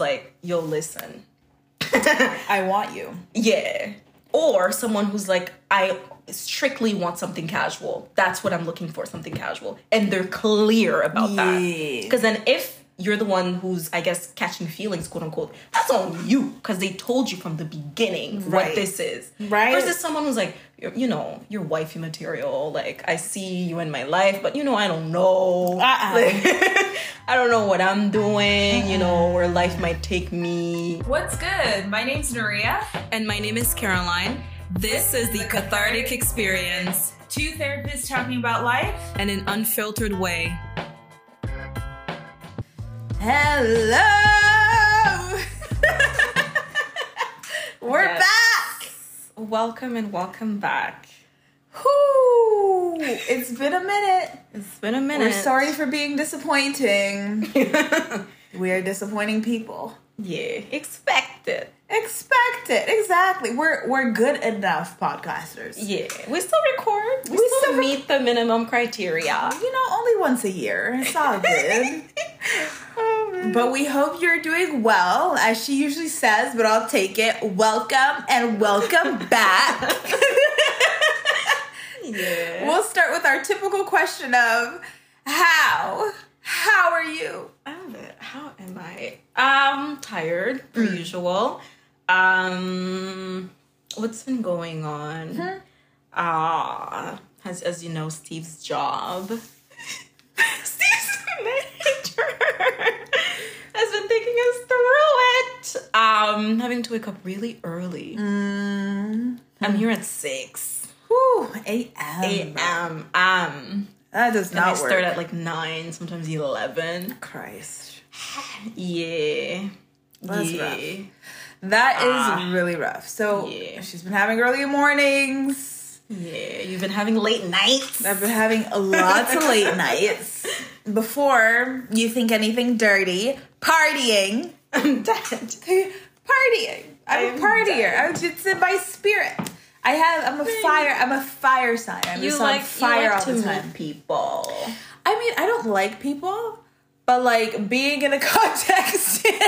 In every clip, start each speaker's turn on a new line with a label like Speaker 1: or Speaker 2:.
Speaker 1: like you'll listen.
Speaker 2: I want you.
Speaker 1: Yeah. Or someone who's like, I strictly want something casual. That's what I'm looking for, something casual. And they're clear about that. Because then if you're the one who's, I guess, catching feelings, quote unquote, that's on you. Because they told you from the beginning
Speaker 2: Right.
Speaker 1: what this is.
Speaker 2: Right.
Speaker 1: Versus someone who's like, you're, know, you're wifey material. Like, I see you in my life, but you know, I don't know.
Speaker 2: Uh-uh.
Speaker 1: Like, I don't know what I'm doing, you know, uh-uh. where life might take me.
Speaker 3: What's good? My name's Nereah.
Speaker 4: And my name is Karoline. This is the Cathartic Experience
Speaker 3: Two therapists talking about life.
Speaker 4: in an unfiltered way.
Speaker 2: Hello. We're
Speaker 1: Yes.
Speaker 2: back.
Speaker 1: Welcome and welcome back.
Speaker 2: Whoo! It's been a minute.
Speaker 1: It's been a minute.
Speaker 2: We're sorry for being disappointing. we are disappointing people.
Speaker 1: yeah, expect it.
Speaker 2: Expect it. Exactly. We're we're good enough podcasters.
Speaker 1: Yeah, we still record. We,
Speaker 2: We
Speaker 1: still,
Speaker 2: still
Speaker 1: meet the minimum criteria.
Speaker 2: You know, only once a year. It's all good. but we hope you're doing well, as she usually says, but I'll take it. Welcome and welcome back.
Speaker 1: Yeah.
Speaker 2: we'll start with our typical question of how? How are you?
Speaker 1: How am I? Um, tired per usual. Um, what's been going on? Ah, as as you know, Steve's job. Steve's manager has been taking us through it. Um, having to wake up really early. I'm here at six
Speaker 2: Whew, 8 a.m.
Speaker 1: a.m. Um,
Speaker 2: That does
Speaker 1: I
Speaker 2: not work.
Speaker 1: start at like nine, sometimes eleven.
Speaker 2: Christ.
Speaker 1: Yeah.
Speaker 2: That's
Speaker 1: yeah.
Speaker 2: rough. That is
Speaker 1: Ah.
Speaker 2: really rough. So
Speaker 1: Yeah.
Speaker 2: she's been having early mornings.
Speaker 1: Yeah. You've been having late nights.
Speaker 2: I've been having lots of late nights. Before you think anything dirty, partying.
Speaker 1: I'm dead.
Speaker 2: partying. I'm a
Speaker 1: I'm
Speaker 2: partier.
Speaker 1: dead.
Speaker 2: I'm it's in my spirit. I have. I'm a fire. I'm a fire sign. I'm
Speaker 1: You
Speaker 2: just
Speaker 1: like
Speaker 2: on fire
Speaker 1: you like
Speaker 2: all the time.
Speaker 1: people.
Speaker 2: I mean, I don't like people, but like being in a context.
Speaker 1: Why you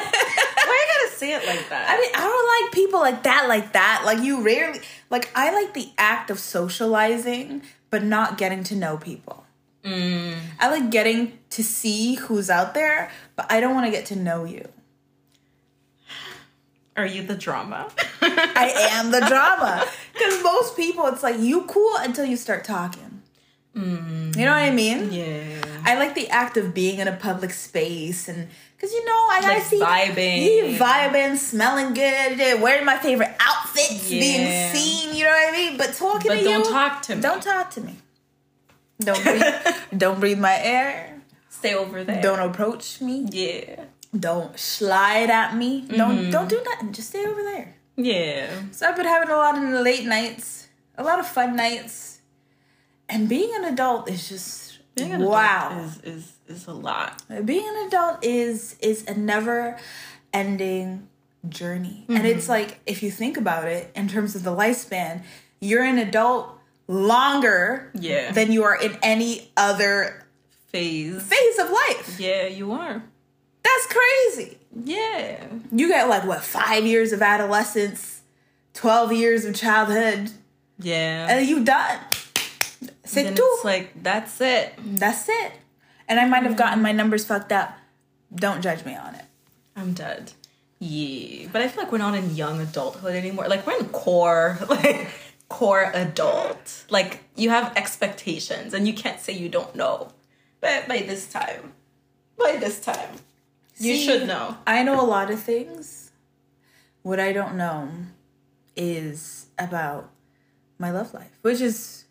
Speaker 1: gotta say it like that?
Speaker 2: I mean, I don't like people like that, like that. Like you rarely like I like the act of socializing, but not getting to know people.
Speaker 1: Mm.
Speaker 2: I like getting to see who's out there, but I don't want to get to know you.
Speaker 1: Are you the drama?
Speaker 2: I am the drama. Because most people, it's like you cool until you start talking. You know what I mean?
Speaker 1: yeah.
Speaker 2: I like the act of being in a public space and because you know I gotta
Speaker 1: Like
Speaker 2: see
Speaker 1: vibing.
Speaker 2: yeah, vibing, smelling good, yeah, wearing my favorite outfits, being seen. You know what I mean? But talking
Speaker 1: But
Speaker 2: to
Speaker 1: don't
Speaker 2: you,
Speaker 1: talk to me.
Speaker 2: Don't talk to me. Don't breathe. don't breathe my air.
Speaker 1: Stay over there.
Speaker 2: Don't approach me.
Speaker 1: Yeah.
Speaker 2: Don't slide at me. Don't mm-hmm. don't do nothing. Just stay over there.
Speaker 1: Yeah.
Speaker 2: So I've been having a lot of late nights, a lot of fun nights, and being an adult is just
Speaker 1: Being an adult
Speaker 2: wow.
Speaker 1: is, is is a lot.
Speaker 2: being an adult is is a never ending journey and it's mm-hmm. like if you think about it in terms of the lifespan you're an adult longer
Speaker 1: Yeah.
Speaker 2: than you are in any other
Speaker 1: Phase.
Speaker 2: phase of life
Speaker 1: Yeah, you are.
Speaker 2: that's crazy
Speaker 1: Yeah.
Speaker 2: you got like what five years of adolescence 12 years of childhood
Speaker 1: Yeah.
Speaker 2: and you done tout
Speaker 1: it's like that's it.
Speaker 2: that's it and i might have gotten my numbers fucked up don't judge me on it
Speaker 1: I'm dead. Yeah, but I feel like we're not in young adulthood anymore. Like we're in core, like core adult. Like you have expectations, and you can't say you don't know. But by this time, by this time, you
Speaker 2: See,
Speaker 1: should know.
Speaker 2: I know a lot of things. What I don't know is about my love life, which is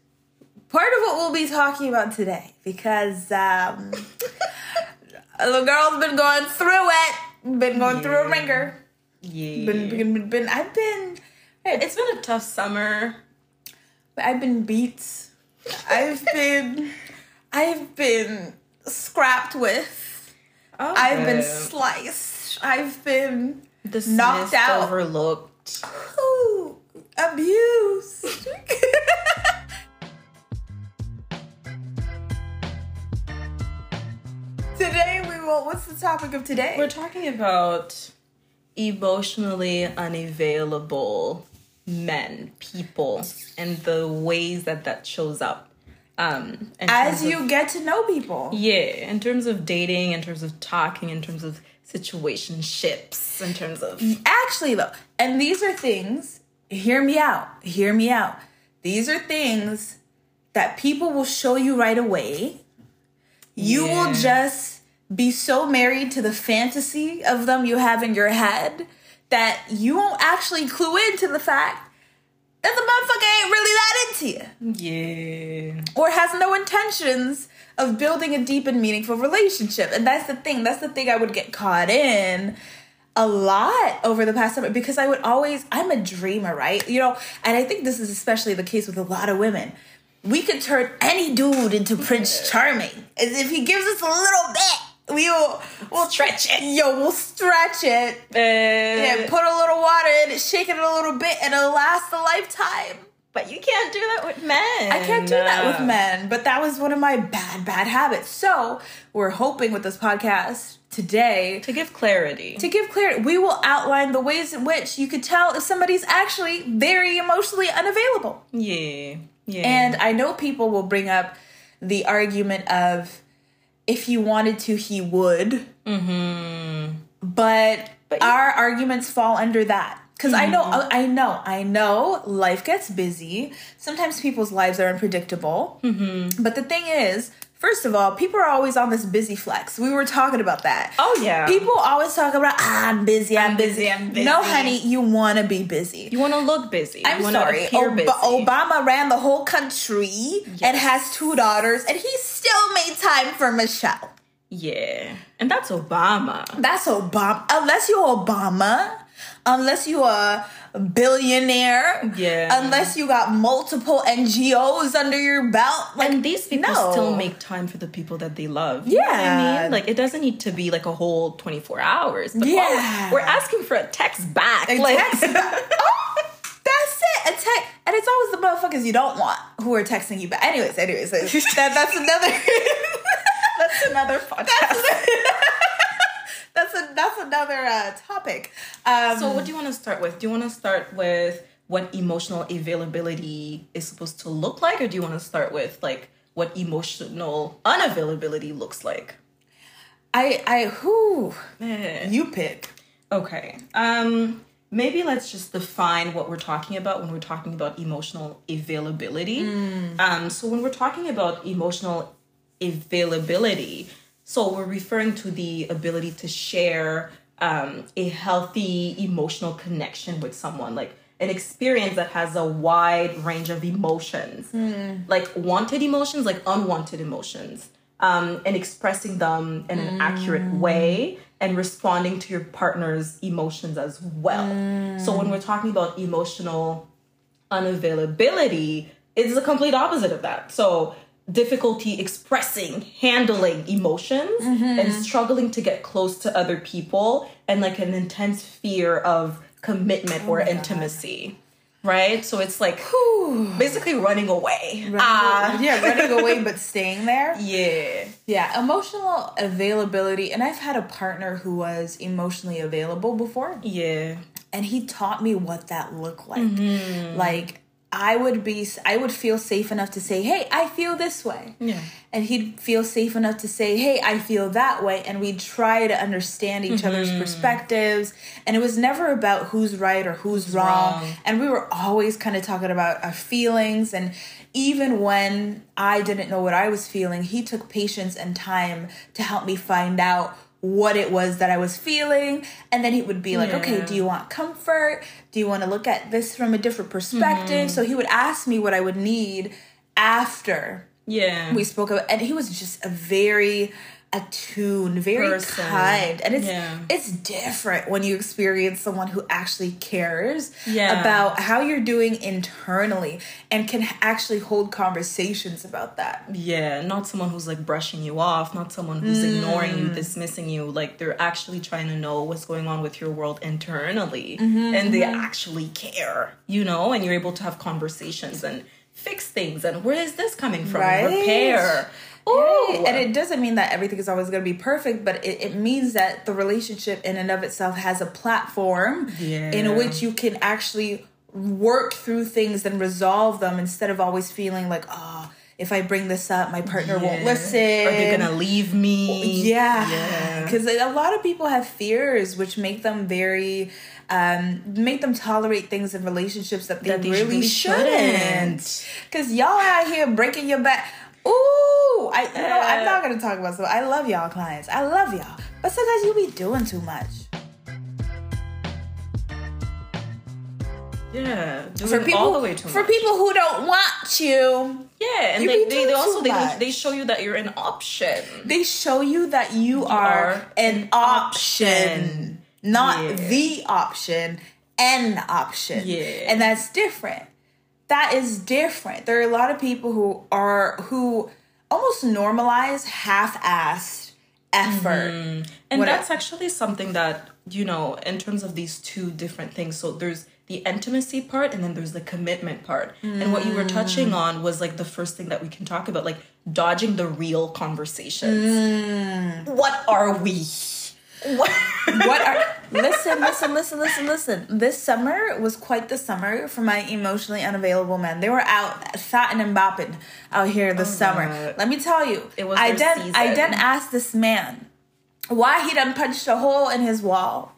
Speaker 2: part of what we'll be talking about today because um, the girl's been going through it, been going through a
Speaker 1: Yeah.
Speaker 2: ringer.
Speaker 1: Yeah,
Speaker 2: Been, been, been, I've been,
Speaker 1: it's been a tough summer.
Speaker 2: I've been beat. I've been, I've been scrapped with.
Speaker 1: Oh,
Speaker 2: I've been sliced. I've been
Speaker 1: dismissed,
Speaker 2: knocked out.
Speaker 1: overlooked.
Speaker 2: Ooh, abused. today we will. What's the topic of today?
Speaker 1: We're talking about emotionally unavailable men, people, and the ways that that shows up. Um,
Speaker 2: As
Speaker 1: terms of-
Speaker 2: you get to know people.
Speaker 1: yeah, in terms of dating, in terms of talking, in terms of situationships, in terms of
Speaker 2: Actually, though, and these are things, hear me out, hear me out. These are things that people will show you right away. You will just be so married to the fantasy of them you have in your head that you won't actually clue into the fact that the motherfucker ain't really that into you
Speaker 1: yeah,
Speaker 2: or has no intentions of building a deep and meaningful relationship. And that's the thing. That's the thing I would get caught in a lot over the past summer because I would always, I'm a dreamer, right? You know, and I think this is especially the case with a lot of women. We could turn any dude into Prince Charming. As if he gives us a little bit, we will we'll
Speaker 1: Stretch it.
Speaker 2: Yo, we'll stretch it.
Speaker 1: Uh,
Speaker 2: Yeah, put a little water in it, shake it a little bit, and it'll last a lifetime.
Speaker 1: but you can't do that with men.
Speaker 2: I can't do that with men, but that was one of my bad, bad habits. So we're hoping with this podcast today
Speaker 1: To give clarity.
Speaker 2: to give clarity. We will outline the ways in which you could tell if somebody's actually very emotionally unavailable.
Speaker 1: yeah, yeah.
Speaker 2: And I know people will bring up the argument of if he wanted to, he would. Mm-hmm. But,
Speaker 1: But
Speaker 2: our arguments fall under that. Because I know, I know, I know life gets busy. Sometimes people's lives are unpredictable. Mm-hmm. But the thing is, first of all, people are always on this busy flex. We were talking about that.
Speaker 1: Oh, yeah.
Speaker 2: People always talk about, ah, I'm busy, I'm,
Speaker 1: I'm
Speaker 2: busy.
Speaker 1: busy, I'm busy.
Speaker 2: No, honey, you want to be busy.
Speaker 1: you want to look busy.
Speaker 2: I'm
Speaker 1: you
Speaker 2: sorry. Ob-
Speaker 1: busy.
Speaker 2: But Obama ran the whole country and has two daughters, and he still made time for Michelle.
Speaker 1: Yeah, and that's Obama.
Speaker 2: That's Obama. Unless you're Obama, unless you're a billionaire,
Speaker 1: Yeah.
Speaker 2: unless you got multiple NGOs under your belt, like
Speaker 1: and these people
Speaker 2: no.
Speaker 1: still make time for the people that they love. You know what I mean? Like it doesn't need to be like a whole 24 hours. But
Speaker 2: Yeah.
Speaker 1: oh, we're asking for a text back.
Speaker 2: A
Speaker 1: like,
Speaker 2: text back. oh, that's it. A text, and it's always the motherfuckers you don't want who are texting you back. Anyways, anyways, that, that's another.
Speaker 1: that's another podcast.
Speaker 2: that's a that's another uh, topic. Um,
Speaker 1: so what do you want to start with? Do you want to start with what emotional availability is supposed to look like or do you want to start with like what emotional unavailability looks like?
Speaker 2: I I who you pick.
Speaker 1: Okay. Um maybe let's just define what we're talking about when we're talking about emotional availability. Um so when we're talking about emotional availability, so we're referring to the ability to share um a healthy emotional connection with someone like an experience that has a wide range of emotions. Like wanted emotions, like unwanted emotions um, and expressing them in an accurate way and responding to your partner's emotions as well. So when we're talking about emotional unavailability, it's the complete opposite of that. So difficulty expressing, handling emotions and struggling to get close to other people and like an intense fear of commitment or intimacy. Right? So it's like basically running away. Ah,
Speaker 2: yeah, running away but staying there.
Speaker 1: yeah.
Speaker 2: Yeah, emotional availability, and I've had a partner who was emotionally available before,
Speaker 1: Yeah.
Speaker 2: and he taught me what that looked like. Like I would be, I would feel safe enough to say, "Hey, I feel this way,"
Speaker 1: Yeah.
Speaker 2: and he'd feel safe enough to say, "Hey, I feel that way," and we'd try to understand each other's mm-hmm. perspectives. And it was never about who's right or who's wrong.
Speaker 1: wrong.
Speaker 2: And we were always kind of talking about our feelings. And even when I didn't know what I was feeling, he took patience and time to help me find out what it was that I was feeling. And then he would be like, okay, do you want comfort? Do you want to look at this from a different perspective? Mm-hmm. So he would ask me what I would need after
Speaker 1: Yeah.
Speaker 2: we spoke about and he was just a very attuned very
Speaker 1: Person.
Speaker 2: kind and it's
Speaker 1: Yeah.
Speaker 2: it's different when you experience someone who actually cares
Speaker 1: Yeah.
Speaker 2: about how you're doing internally and can actually hold conversations about that
Speaker 1: Yeah, not someone who's like brushing you off, not someone who's ignoring you, mm. dismissing you. Like they're actually trying to know what's going on with your world internally mm-hmm, and they mm-hmm. actually care, you know, and you're able to have conversations and fix things and where is this coming from?
Speaker 2: Right.
Speaker 1: Repair. Ooh.
Speaker 2: And it doesn't mean that everything is always going to be perfect, but it, it means that the relationship in and of itself has a platform
Speaker 1: Yeah.
Speaker 2: in which you can actually work through things and resolve them instead of always feeling like, oh, if I bring this up, my partner won't listen.
Speaker 1: Are they gonna leave me?
Speaker 2: Yeah,
Speaker 1: Yeah.
Speaker 2: because a lot of people have fears, which make them very, um, make them tolerate things in relationships that they,
Speaker 1: That they
Speaker 2: really
Speaker 1: really
Speaker 2: shouldn't.
Speaker 1: shouldn't.
Speaker 2: Because y'all out here breaking your back. Ooh, I you know I'm not gonna talk about so. I love y'all clients. I love y'all, but sometimes you be doing too much.
Speaker 1: Yeah, doing
Speaker 2: For people,
Speaker 1: all the way too
Speaker 2: for
Speaker 1: much.
Speaker 2: people who don't want you,
Speaker 1: yeah, and
Speaker 2: you
Speaker 1: they, they, they also they, they show you that you're an option.
Speaker 2: they show you that you, are,
Speaker 1: are
Speaker 2: an option, not
Speaker 1: Yeah.
Speaker 2: the option, an option.
Speaker 1: Yeah.
Speaker 2: And that's different. That is different. There are a lot of people who are who almost normalize half-assed effort.
Speaker 1: And
Speaker 2: What I-
Speaker 1: that's actually something that, you know, in terms of these two different things. So there's the intimacy part and then there's the commitment part. And what you were
Speaker 2: Mm.
Speaker 1: touching on was like the first thing that we can talk about, like dodging the real conversations.
Speaker 2: Mm.
Speaker 1: What are we? What?
Speaker 2: what are listen listen listen listen listen this summer was quite the summer for my emotionally unavailable men they were out fatting and bopping out here this summer
Speaker 1: Alright.
Speaker 2: let me tell you
Speaker 1: It was
Speaker 2: i then i then asked this man why he done punched a hole in his wall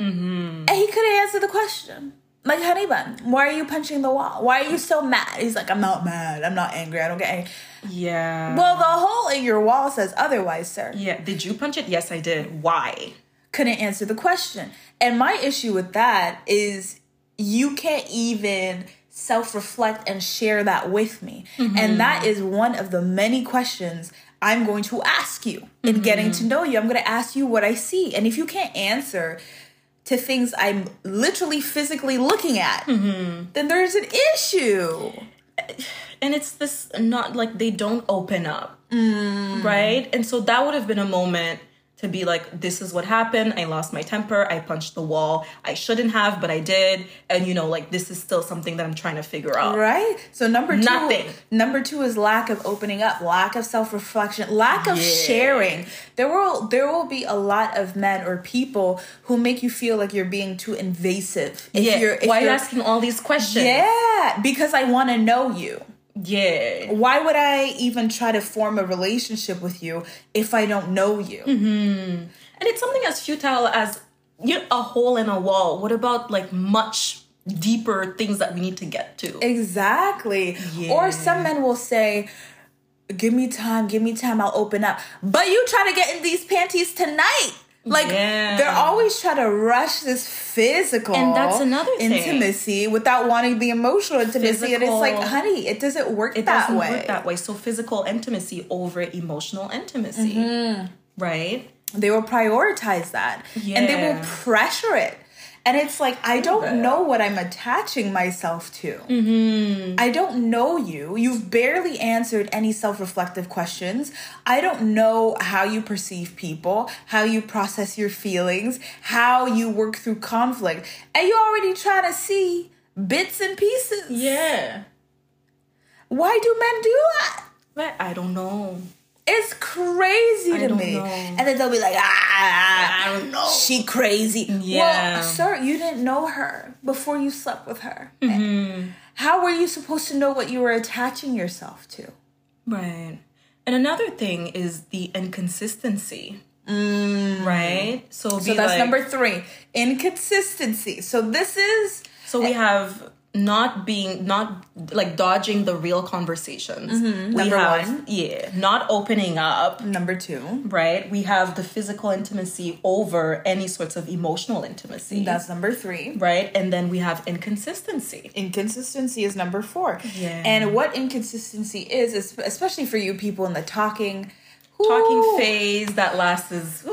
Speaker 1: Mm-hmm.
Speaker 2: and he couldn't answer the question like honey bun why are you punching the wall why are you so mad he's like i'm not mad i'm not angry i don't get angry
Speaker 1: Yeah.
Speaker 2: well the hole in your wall says otherwise sir
Speaker 1: yeah. Did you punch it? Yes, I did. Why?
Speaker 2: Couldn't answer the question. And my issue with that is you can't even self reflect and share that with me. Mm-hmm. And that is one of the many questions I'm going to ask you in mm-hmm. getting to know you. I'm going to ask you what I see. And if you can't answer to things I'm literally physically looking at, mm-hmm. then there's an issue.
Speaker 1: and it's this not like they don't open up
Speaker 2: Mm.
Speaker 1: right and so that would have been a moment to be like this is what happened i lost my temper i punched the wall i shouldn't have but i did and you know like this is still something that i'm trying to figure out
Speaker 2: Right? So number two
Speaker 1: Nothing.
Speaker 2: number two is lack of opening up, lack of self-reflection, lack of
Speaker 1: Yeah.
Speaker 2: sharing. There will there will be a lot of men or people who make you feel like you're being too invasive. If
Speaker 1: yeah
Speaker 2: you're if
Speaker 1: why are you
Speaker 2: you're-
Speaker 1: asking all these questions
Speaker 2: Yeah, because I want to know you.
Speaker 1: Yeah
Speaker 2: Why would I even try to form a relationship with you if I don't know you? Mm-hmm.
Speaker 1: and it's something as futile as you know, a hole in a wall what about like much deeper things that we need to get to
Speaker 2: Exactly.
Speaker 1: Yeah.
Speaker 2: Or some men will say, Give me time, give me time, I'll open up. But you try to get in these panties tonight. Like
Speaker 1: Yeah.
Speaker 2: they're always trying to rush this physical
Speaker 1: And that's another thing.
Speaker 2: intimacy without wanting the emotional intimacy. And it's like, honey, it doesn't work
Speaker 1: it
Speaker 2: that
Speaker 1: doesn't
Speaker 2: way.
Speaker 1: work that way. So physical intimacy over emotional intimacy,
Speaker 2: Mm-hmm.
Speaker 1: right?
Speaker 2: They will prioritize that. And they will pressure it. And it's like, I don't know what I'm attaching myself to.
Speaker 1: Mm-hmm.
Speaker 2: I don't know you. You've barely answered any self reflective questions. I don't know how you perceive people, how you process your feelings, how you work through conflict. And you already trying to see bits and pieces.
Speaker 1: Yeah,
Speaker 2: Why do men do that?
Speaker 1: but I don't know.
Speaker 2: It's crazy
Speaker 1: I
Speaker 2: to me.
Speaker 1: know.
Speaker 2: And then they'll be like, ah,
Speaker 1: I don't know.
Speaker 2: She crazy.
Speaker 1: Yeah.
Speaker 2: Well, sir, you didn't know her before you slept with her.
Speaker 1: Mm-hmm.
Speaker 2: How were you supposed to know what you were attaching yourself to?
Speaker 1: Right. And another thing is the inconsistency. Right. So,
Speaker 2: Mm. So that's
Speaker 1: like-
Speaker 2: number three, inconsistency. So this is
Speaker 1: So we have not being not like dodging the real conversations. We
Speaker 2: Mm-hmm. Number
Speaker 1: have
Speaker 2: one.
Speaker 1: yeah, not opening up.
Speaker 2: number two.
Speaker 1: Right. We have the physical intimacy over any sorts of emotional intimacy.
Speaker 2: That's number three.
Speaker 1: right. And then we have inconsistency.
Speaker 2: Inconsistency is number four.
Speaker 1: Yeah.
Speaker 2: And what inconsistency is, is especially for you people in the talking
Speaker 1: Talking
Speaker 2: Ooh.
Speaker 1: phase that lasts is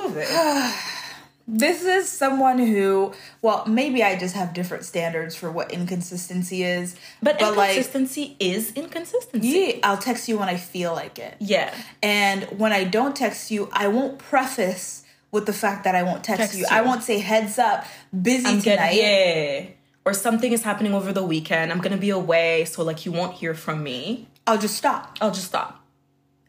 Speaker 2: This is someone who, well, maybe I just have different standards for what inconsistency is.
Speaker 1: but,
Speaker 2: like,
Speaker 1: inconsistency is inconsistency.
Speaker 2: yeah, I'll text you when I feel like it.
Speaker 1: Yeah.
Speaker 2: And when I don't text you, I won't preface with the fact that I won't text,
Speaker 1: Text
Speaker 2: you.
Speaker 1: you.
Speaker 2: I won't say heads up, busy
Speaker 1: I'm
Speaker 2: tonight.
Speaker 1: getting yeah. Or something is happening over the weekend. I'm gonna be away, so like you won't hear from me.
Speaker 2: I'll just stop.
Speaker 1: I'll just stop.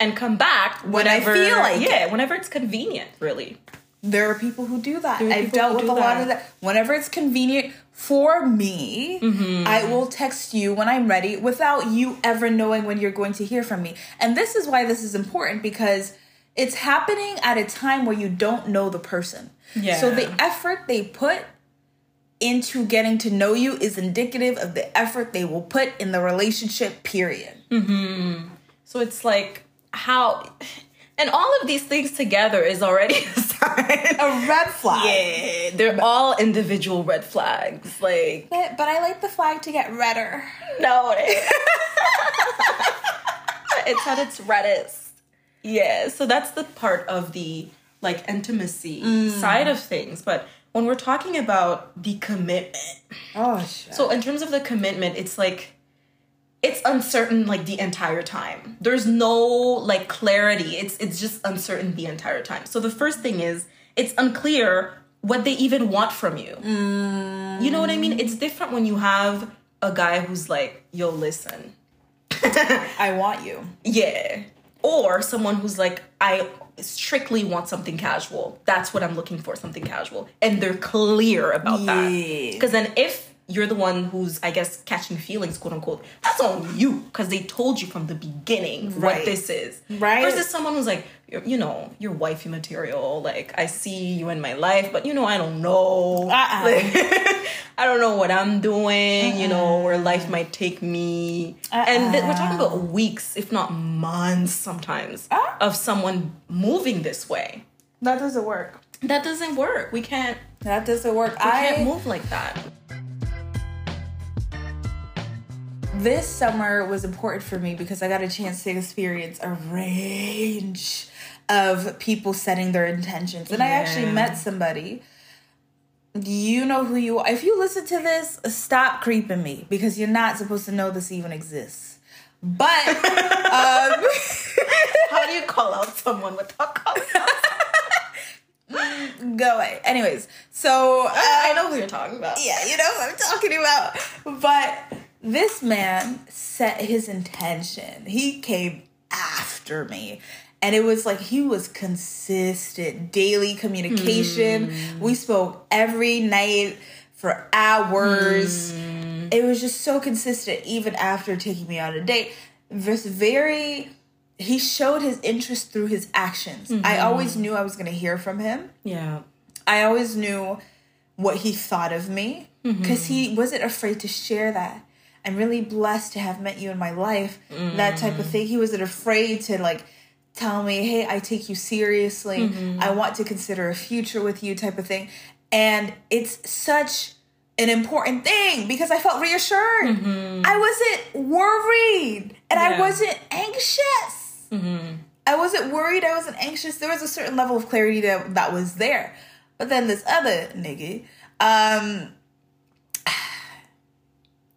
Speaker 1: and come back
Speaker 2: When I
Speaker 1: whenever
Speaker 2: feel like
Speaker 1: yeah,
Speaker 2: it.
Speaker 1: whenever it's convenient, really.
Speaker 2: There are people who do that. I've dealt with a lot of that. Whenever it's convenient for me,
Speaker 1: Mm-hmm.
Speaker 2: I will text you when I'm ready without you ever knowing when you're going to hear from me. And this is why this is important because it's happening at a time where you don't know the person.
Speaker 1: Yeah.
Speaker 2: So the effort they put into getting to know you is indicative of the effort they will put in the relationship, period.
Speaker 1: So it's like how and all of these things together is already a sign.
Speaker 2: A red flag.
Speaker 1: Yeah, they're all individual red flags. Like
Speaker 2: But, but I like the flag to get redder.
Speaker 1: no, it- it's at its reddest. Yeah, so that's the part of the like intimacy mm. side of things. But when we're talking about the commitment,
Speaker 2: Oh, shit.
Speaker 1: so in terms of the commitment, it's like it's uncertain like the entire time. There's no like clarity. It's it's just uncertain the entire time. So the first thing is it's unclear what they even want from you. You know what I mean? It's different when you have a guy who's like, "Yo, listen."
Speaker 2: I want you.
Speaker 1: Yeah. Or someone who's like, I strictly want something casual. That's what I'm looking for, something casual. And they're clear about that. Because then if you're the one who's, I guess, catching feelings, quote unquote, that's on you. Because they told you from the beginning
Speaker 2: Right.
Speaker 1: what this is.
Speaker 2: Right.
Speaker 1: Versus someone who's like, you're, know, you're wifey material. Like, I see you in my life, but you know, I don't know.
Speaker 2: Uh-uh.
Speaker 1: Like, I don't know what I'm doing, you know, where life might take me. And th- we're talking about weeks, if not months sometimes,
Speaker 2: Ah.
Speaker 1: of someone moving this way.
Speaker 2: That doesn't work.
Speaker 1: That doesn't work. We can't
Speaker 2: That doesn't work.
Speaker 1: we
Speaker 2: I
Speaker 1: can't move like that.
Speaker 2: This summer was important for me because I got a chance to experience a range of people setting their intentions. And I actually met somebody. You know who you are. If you listen to this, stop creeping me because you're not supposed to know this even exists. But um
Speaker 1: How do you call out someone without calling out?
Speaker 2: go away. Anyways, so uh,
Speaker 1: I know who you're talking about.
Speaker 2: yeah, you know who I'm talking about. But this man set his intention. He came after me. And it was like he was consistent, daily communication. Hmm. We spoke every night for hours. Hmm. It was just so consistent, even after taking me on a date. This very, he showed his interest through his actions. I mm-hmm. always knew I was going to hear from him.
Speaker 1: Yeah.
Speaker 2: I always knew what he thought of me because mm-hmm. he wasn't afraid to share that. I'm really blessed to have met you in my life. That type of mm. thing. He wasn't afraid to like tell me, "Hey, I take you seriously. I mm-hmm. want to consider a future with you," type of thing. And it's such an important thing because I felt reassured. Mm-hmm. I wasn't worried and I wasn't anxious. Mm-hmm. I wasn't worried. I wasn't anxious. There was a certain level of clarity that that was there. But then this other nigga, um,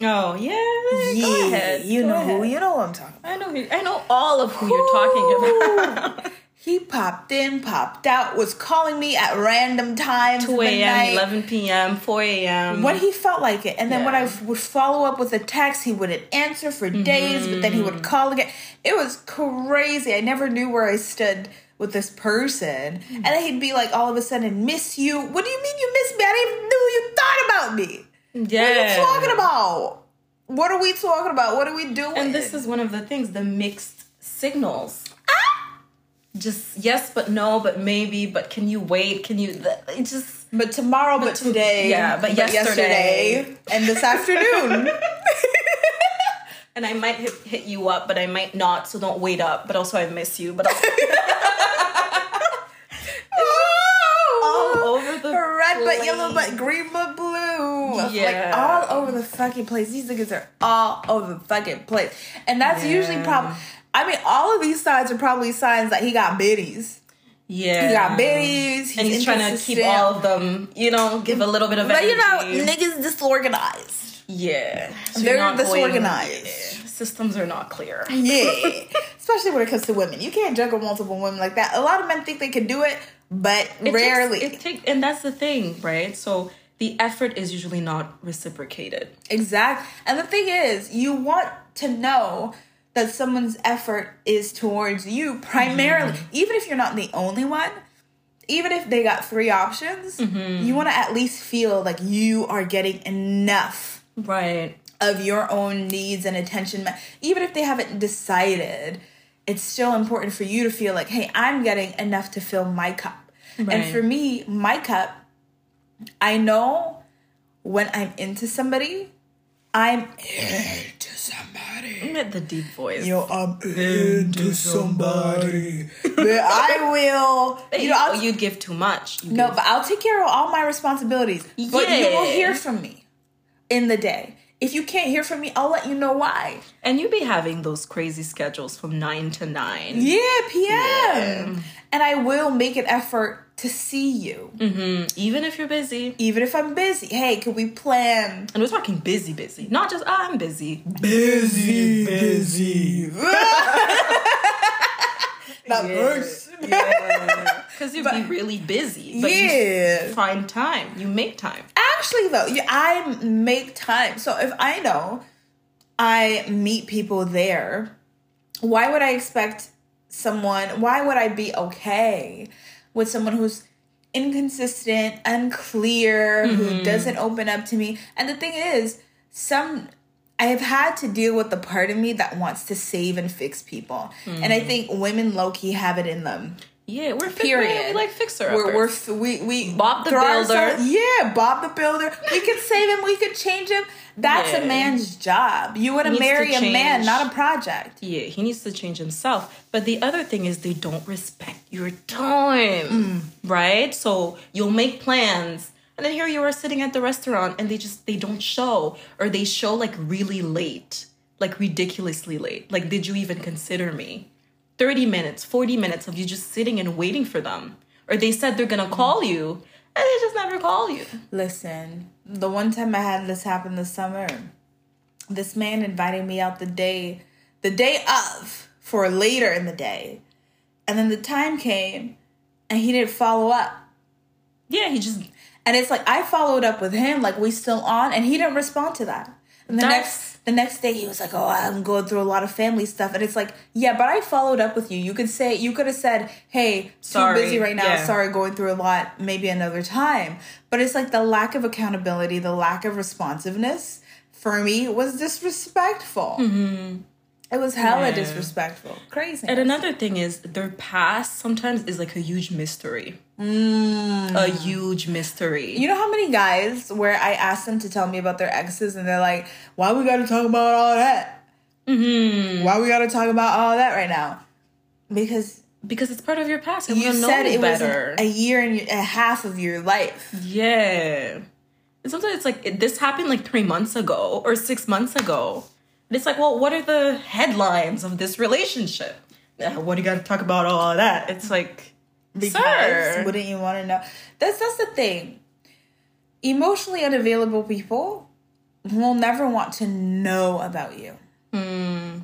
Speaker 1: Oh yeah. Ahead.
Speaker 2: you
Speaker 1: Go
Speaker 2: know who, you know what I'm talking about.
Speaker 1: I know. Who, I know all of who you're talking about.
Speaker 2: He popped in, popped out, was calling me at random times.
Speaker 1: 2 a.m., 11 p.m., 4 a.m.
Speaker 2: when he felt like it. And then when I would follow up with a text, he wouldn't answer for days, but then he
Speaker 1: Mm-hmm.
Speaker 2: would call again. It was crazy. I never knew where I stood with this person.
Speaker 1: Mm.
Speaker 2: And then he'd be like, all of a sudden, miss you. What do you mean you miss me? I didn't even know you thought about me.
Speaker 1: Yeah.
Speaker 2: What are you talking about? What are we talking about? What are we doing?
Speaker 1: And this is one of the things, the mixed signals. Ah! Just yes, but no, but maybe, but can you wait? Can you? It just
Speaker 2: but tomorrow, but,
Speaker 1: But to-
Speaker 2: today.
Speaker 1: yeah, but yesterday.
Speaker 2: and this afternoon.
Speaker 1: and I might hit, hit you up, but I might not. So don't wait up. But also I miss you. But also, oh! all over the
Speaker 2: red but yellow but green but blue. Like
Speaker 1: Yeah.
Speaker 2: all over the fucking place. These niggas are all over the fucking place. And that's usually
Speaker 1: Yeah.
Speaker 2: probably I mean, all of these signs are probably signs that he got biddies.
Speaker 1: yeah,
Speaker 2: He got biddies.
Speaker 1: and he's trying to keep all of them. You know, give a little bit of.
Speaker 2: But you know, niggas disorganized.
Speaker 1: yeah, So
Speaker 2: They're
Speaker 1: going-
Speaker 2: disorganized.
Speaker 1: yeah, Systems are not clear.
Speaker 2: Yeah. Especially when it comes to women. You can't juggle multiple women like that. A lot of men think they can do it, but
Speaker 1: It
Speaker 2: rarely.
Speaker 1: Takes, it take, and that's the thing, right? So the effort is usually not reciprocated.
Speaker 2: Exact. And the thing is, you want to know that someone's effort is towards you primarily,
Speaker 1: Mm-hmm.
Speaker 2: even if you're not the only one. Even if they got three options,
Speaker 1: Mm-hmm.
Speaker 2: you want to at least feel like you are getting enough
Speaker 1: Right.
Speaker 2: of your own needs and attention even if they haven't decided it's still important for you to feel like hey i'm getting enough to fill my cup and for me my cup i know when i'm into somebody i'm into somebody
Speaker 1: Get the deep voice.
Speaker 2: yo i'm into somebody but i will you
Speaker 1: you,
Speaker 2: know I'll,
Speaker 1: you give too much. You
Speaker 2: no
Speaker 1: give-
Speaker 2: but i'll take care of all my responsibilities but you will hear from me in the day if you can't hear from me i'll let you know why
Speaker 1: and you be having those crazy schedules from nine to nine.
Speaker 2: Yeah, PM. And I will make an effort to see you,
Speaker 1: Even if you're busy.
Speaker 2: even if I'm busy. Hey, can we plan?
Speaker 1: And we're talking busy, busy. Not just "Ah, I'm busy.
Speaker 2: Busy, busy. that verse.
Speaker 1: Because you'd be really busy. But
Speaker 2: Yeah.
Speaker 1: you find time. You make time.
Speaker 2: Actually, though, yeah, I make time. So if I know I meet people there, why would I expect someone? Why would I be okay with someone who's inconsistent, unclear, who mm-hmm. doesn't open up to me? And the thing is, some I have had to deal with the part of me that wants to save and fix people, and I mm. think women low key have it in them.
Speaker 1: Yeah, we're
Speaker 2: Period.
Speaker 1: We like fixer
Speaker 2: We're, we're we we
Speaker 1: Bob the Builder.
Speaker 2: yeah, Bob the Builder. We could save him. We could change him. That's a man's job. You want to marry a man, not a project.
Speaker 1: Yeah, he needs to change himself. But the other thing is they don't respect your time. Mm. Right? So you'll make plans and then here you are sitting at the restaurant and they just they don't show or they show like really late. Like ridiculously late. Like did you even consider me? 30 minutes, 40 minutes of you just sitting and waiting for them. Or they said they're gonna call you and they just never call you.
Speaker 2: Listen, the one time I had this happen this summer, this man invited me out the day, the day of, for later in the day, and then the time came, and he didn't follow up.
Speaker 1: Yeah, he just
Speaker 2: And it's like I followed up with him, like we still on, and he didn't respond to that. And the
Speaker 1: That's-
Speaker 2: next the next day he was like, "Oh, I'm going through a lot of family stuff," and it's like, "Yeah, but I followed up with you. You could say you could have said, "Hey,
Speaker 1: Sorry,
Speaker 2: too busy right now.
Speaker 1: yeah.
Speaker 2: Sorry, going through a lot. Maybe another time." But it's like the lack of accountability, the lack of responsiveness for me was disrespectful. Mm-hmm. It was hella
Speaker 1: Yeah.
Speaker 2: disrespectful. Crazy.
Speaker 1: And another thing is their past sometimes is like a huge mystery.
Speaker 2: Mm.
Speaker 1: A huge mystery.
Speaker 2: You know how many guys where I ask them to tell me about their exes and they're like, "Why we got to talk about all that? Mm-hmm. Why we got to talk about all that right now?" Because
Speaker 1: because it's part of your past. I
Speaker 2: you said it was a year and a half of your life.
Speaker 1: yeah. And sometimes it's like it, this happened like three months ago or six months ago. And it's like, well, what are the headlines of this relationship? What do you got to talk about all of that? It's like,
Speaker 2: Because
Speaker 1: sir.
Speaker 2: wouldn't you want to know? That's that's the thing. Emotionally unavailable people will never want to know about you.
Speaker 1: Hmm.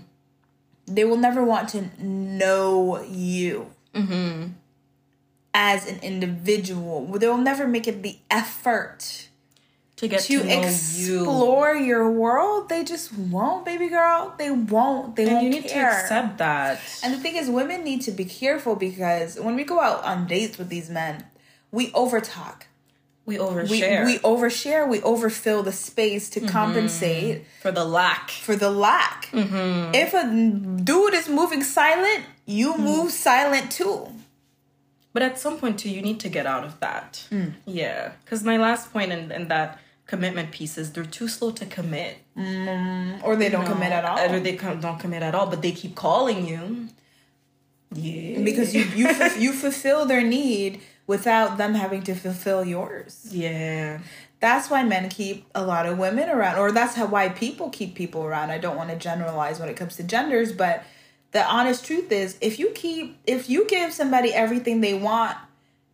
Speaker 2: They will never want to know you
Speaker 1: Mm-hmm.
Speaker 2: as an individual. They'll never make it the effort
Speaker 1: to get to,
Speaker 2: to
Speaker 1: know you.
Speaker 2: explore your world. They just won't, baby girl. They won't. They
Speaker 1: And
Speaker 2: won't
Speaker 1: you need
Speaker 2: care.
Speaker 1: to accept that.
Speaker 2: And the thing is, women need to be careful because when we go out on dates with these men, we overtalk.
Speaker 1: we
Speaker 2: We,
Speaker 1: overshare
Speaker 2: we overshare. We overfill the space to mm-hmm. compensate
Speaker 1: for the lack.
Speaker 2: for the lack. Mm-hmm. If a dude is moving silent, you mm. move silent too.
Speaker 1: But at some point too, you need to get out of that.
Speaker 2: Mm.
Speaker 1: Yeah, because my last point in, in that commitment pieces they're too slow to commit.
Speaker 2: Mm, or they don't commit at all.
Speaker 1: Or they don't commit at all, but they keep calling you. Yeah,
Speaker 2: because you you fu- you fulfill their need without them having to fulfill yours.
Speaker 1: yeah,
Speaker 2: That's why men keep a lot of women around, or that's how why people keep people around. I don't want to generalize when it comes to genders, but the honest truth is, if you keep if you give somebody everything they want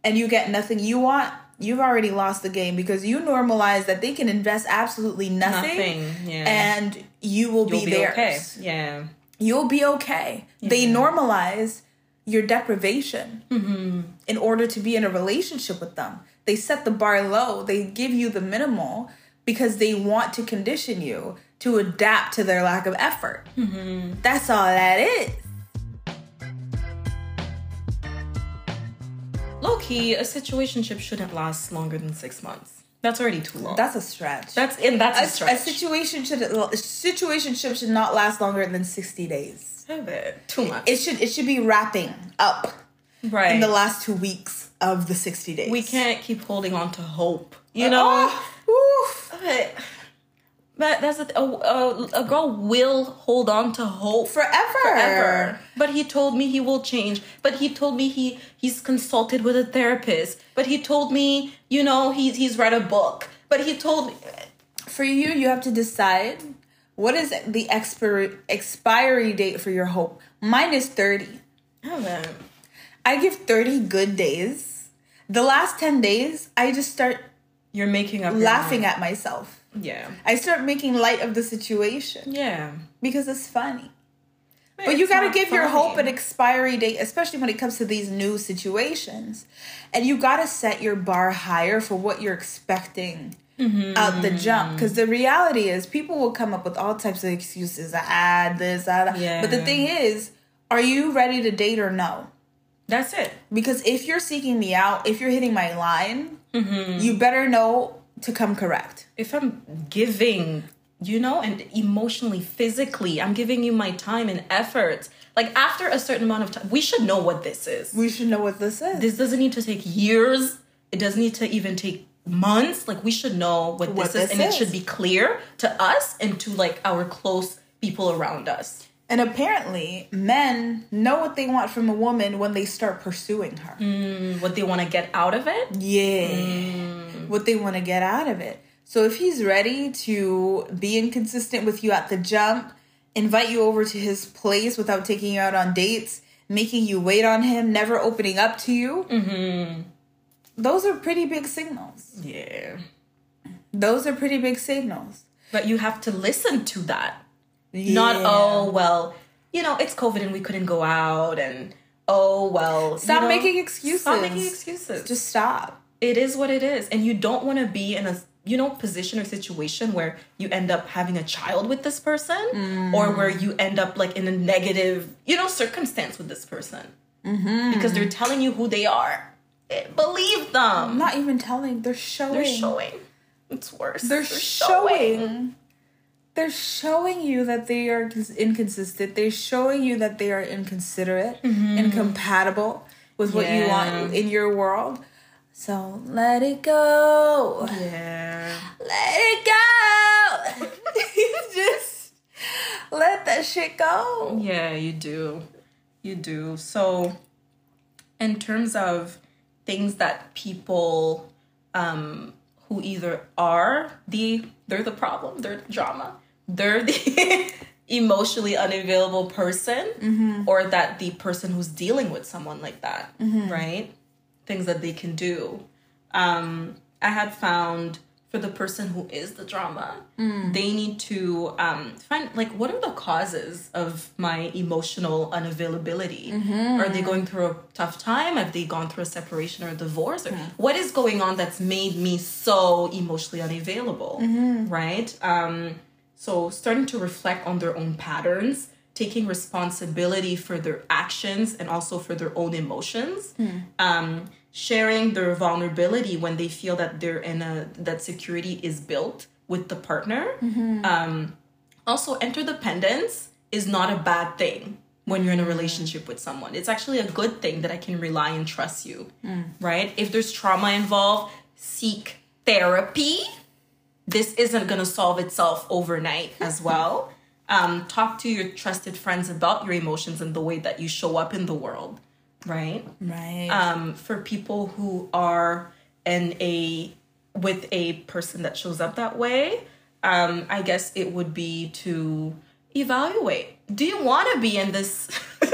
Speaker 2: and you get nothing you want, you've already lost the game because you normalize that they can invest absolutely nothing,
Speaker 1: Nothing, yeah.
Speaker 2: and you will
Speaker 1: you'll
Speaker 2: be,
Speaker 1: be
Speaker 2: theirs.
Speaker 1: okay. Yeah,
Speaker 2: You'll be okay. They normalize your deprivation mm-hmm. in order to be in a relationship with them. They set the bar low. They give you the minimal, because they want to condition you to adapt to their lack of effort. Mm-hmm. That's all that is.
Speaker 1: Low key, a situationship shouldn't last longer than six months. That's already too long.
Speaker 2: That's a stretch.
Speaker 1: that's and that's a,
Speaker 2: a,
Speaker 1: stretch.
Speaker 2: a situation should a situationship should not last longer than 60 days.
Speaker 1: A bit. Too much.
Speaker 2: It should it should be wrapping up
Speaker 1: right.
Speaker 2: in the last 2 weeks of the 60 days.
Speaker 1: we can't keep holding on to hope. You uh, know.
Speaker 2: Oh, oof.
Speaker 1: But, that's a, a, oh, oh, a girl will hold on to hope
Speaker 2: forever.
Speaker 1: forever. But he told me he will change. But he told me he he's consulted with a therapist. But he told me, you know, he's he's read a book. But he told me
Speaker 2: For you, you have to decide what is the expiry expiry date for your hope. Mine is 30.
Speaker 1: oh, man.
Speaker 2: I give 30 good days. The last 10 days, I just start
Speaker 1: you're making up
Speaker 2: laughing at myself.
Speaker 1: Yeah.
Speaker 2: I start making light of the situation
Speaker 1: Yeah.
Speaker 2: because it's funny. But you got to give your hope an expiry date, especially when it comes to these new situations. And you got to set your bar higher for what you're expecting out the mm-hmm. jump. Because the reality is, people will come up with all types of excuses. I add this, ah, I add.
Speaker 1: Yeah.
Speaker 2: But the thing is, are you ready to date or no?
Speaker 1: That's it.
Speaker 2: Because if you're seeking me out, if you're hitting my line,
Speaker 1: Mm-hmm.
Speaker 2: you better know to come correct.
Speaker 1: if I'm giving, you know, and emotionally, physically, I'm giving you my time and effort. Like after a certain amount of time, we should know what this is.
Speaker 2: We should know what this is.
Speaker 1: this doesn't need to take years. It doesn't need to even take months. Like we should know what,
Speaker 2: What
Speaker 1: this is,
Speaker 2: this
Speaker 1: and it should be clear to us and to like our close people around us.
Speaker 2: And apparently, men know what they want from a woman when they start pursuing her.
Speaker 1: And what they want to get out of it.
Speaker 2: Yeah. Mm. What they want to get out of it. So if he's ready to be inconsistent with you at the jump, invite you over to his place without taking you out on dates, making you wait on him, never opening up to you, mm-hmm. those are pretty big signals.
Speaker 1: Yeah.
Speaker 2: Those are pretty big signals.
Speaker 1: But you have to listen to that. Not oh well, you know it's COVID and we couldn't go out and oh well.
Speaker 2: Stop
Speaker 1: you know,
Speaker 2: making excuses.
Speaker 1: Stop making excuses.
Speaker 2: Just stop.
Speaker 1: it is what it is, and you don't want to be in a you know position or situation where you end up having a child with this person
Speaker 2: Mm.
Speaker 1: or where you end up like in a negative you know circumstance with this person
Speaker 2: Mm-hmm.
Speaker 1: because they're telling you who they are. Eh, Believe them.
Speaker 2: I'm not even telling. They're showing.
Speaker 1: They're showing. It's worse.
Speaker 2: They're, showing. They're showing you that they are inconsistent. They're showing you that they are inconsiderate, incompatible with what you want
Speaker 1: Mm-hmm.
Speaker 2: In your world. So let it go.
Speaker 1: Yeah.
Speaker 2: Let it go. Just let that shit go.
Speaker 1: Yeah, you do. You do. So, in terms of things that people um, who either are the they're the problem, they're the drama, they're the emotionally unavailable person, or that the person who's dealing with someone like that, right? Things that they can do. Um, I had found for the person who is the drama, they need to um, find like what are the causes of my emotional unavailability? Are they going through a tough time? Have they gone through a separation or a divorce? Or what is going on that's made me so emotionally unavailable? Right? Um, so starting to reflect on their own patterns, taking responsibility for their actions and also for their own emotions. Um, sharing their vulnerability when they feel that they're in a that security is built with the partner. Um, also, interdependence is not a bad thing when you're in a relationship with someone. It's actually a good thing that I can rely and trust you, right? If there's trauma involved, seek therapy. This isn't going to solve itself overnight as well. Um, talk to your trusted friends about your emotions and the way that you show up in the world, right?
Speaker 2: Right.
Speaker 1: um, for people who are in a with a person that shows up that way um, i guess it would be to evaluate do you want to be in this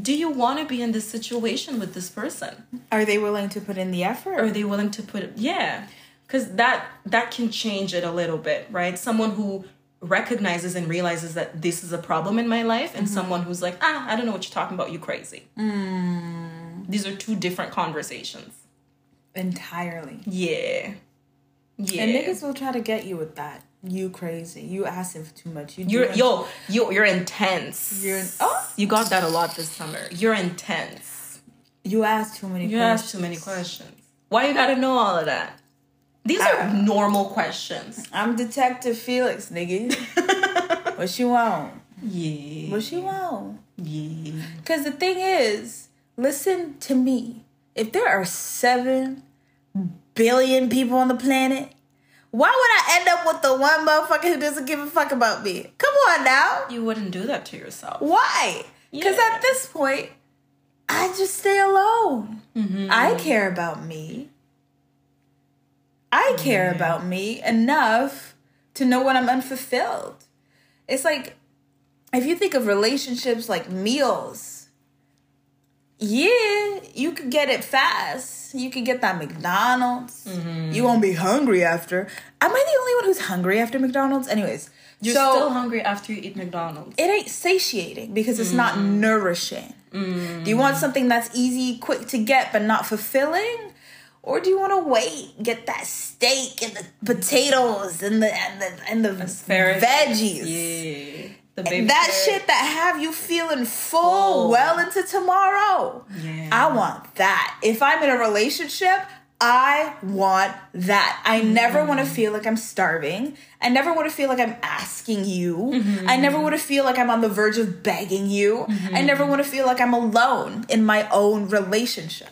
Speaker 1: do you want to be in this situation with this person
Speaker 2: are they willing to put in the effort?
Speaker 1: are they willing to put yeah because that that can change it a little bit right someone who recognizes and realizes that this is a problem in my life and someone who's like ah i don't know what you're talking about you crazy these are two different conversations
Speaker 2: Entirely.
Speaker 1: yeah Yeah.
Speaker 2: And niggas will try to get you with that. You crazy. You asking for too much. You
Speaker 1: You're yo, yo, you're intense.
Speaker 2: You're oh
Speaker 1: You got that a lot this summer. You're intense.
Speaker 2: you ask too many
Speaker 1: You
Speaker 2: questions.
Speaker 1: ask too many questions. Why you gotta know all of that? These are
Speaker 2: Ah.
Speaker 1: normal questions.
Speaker 2: I'm Detective Felix, nigga. what you want?
Speaker 1: Yeah.
Speaker 2: What you want?
Speaker 1: Yeah.
Speaker 2: Because the thing is, listen to me. If there are seven billion people on the planet, why would I end up with the one motherfucker who doesn't give a fuck about me? Come on now.
Speaker 1: You wouldn't do that to yourself.
Speaker 2: Why? Because
Speaker 1: Yeah.
Speaker 2: at this point, I just stay alone. I care about me. I care about me enough to know when I'm unfulfilled. It's like if you think of relationships like meals, yeah, you could get it fast. You could get that McDonald's. Mm-hmm. You won't be hungry after. Am I the only one who's hungry after McDonald's? Anyways,
Speaker 1: You're
Speaker 2: so
Speaker 1: still hungry after you eat McDonald's.
Speaker 2: it ain't satiating because it's not mm-hmm. nourishing. Do you want mm-hmm. something that's easy, quick to get, but not fulfilling? Or do you want to wait, get that steak and the potatoes and the and the and the
Speaker 1: Asparagus.
Speaker 2: veggies?
Speaker 1: Yeah. The baby
Speaker 2: That
Speaker 1: carrot.
Speaker 2: shit that have you feeling full
Speaker 1: Full.
Speaker 2: well into tomorrow.
Speaker 1: Yeah.
Speaker 2: I want that. If I'm in a relationship, I want that. I never want to mm-hmm. feel like I'm starving. I never want to feel like I'm asking you. I never mm-hmm. want to feel like I'm on the verge of begging you. I never mm-hmm. want to feel like I'm alone in my own relationship.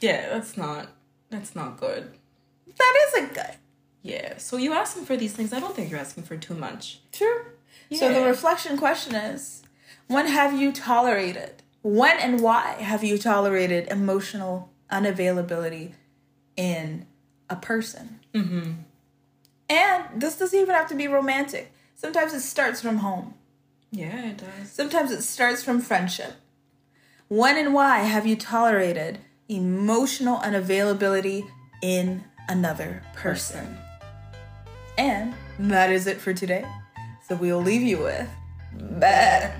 Speaker 1: Yeah, that's not that's not good.
Speaker 2: That isn't good.
Speaker 1: Yeah. So you asking for these things. I don't think you're asking for too much.
Speaker 2: True. Yeah. So the reflection question is when have you tolerated? When and why have you tolerated emotional unavailability in a person? Mm-hmm. And this doesn't even have to be romantic. Sometimes it starts from home,
Speaker 1: Yeah, it does.
Speaker 2: sometimes it starts from friendship. When and why have you tolerated emotional unavailability in another person? And that is it for today. So we'll leave you with. Bah.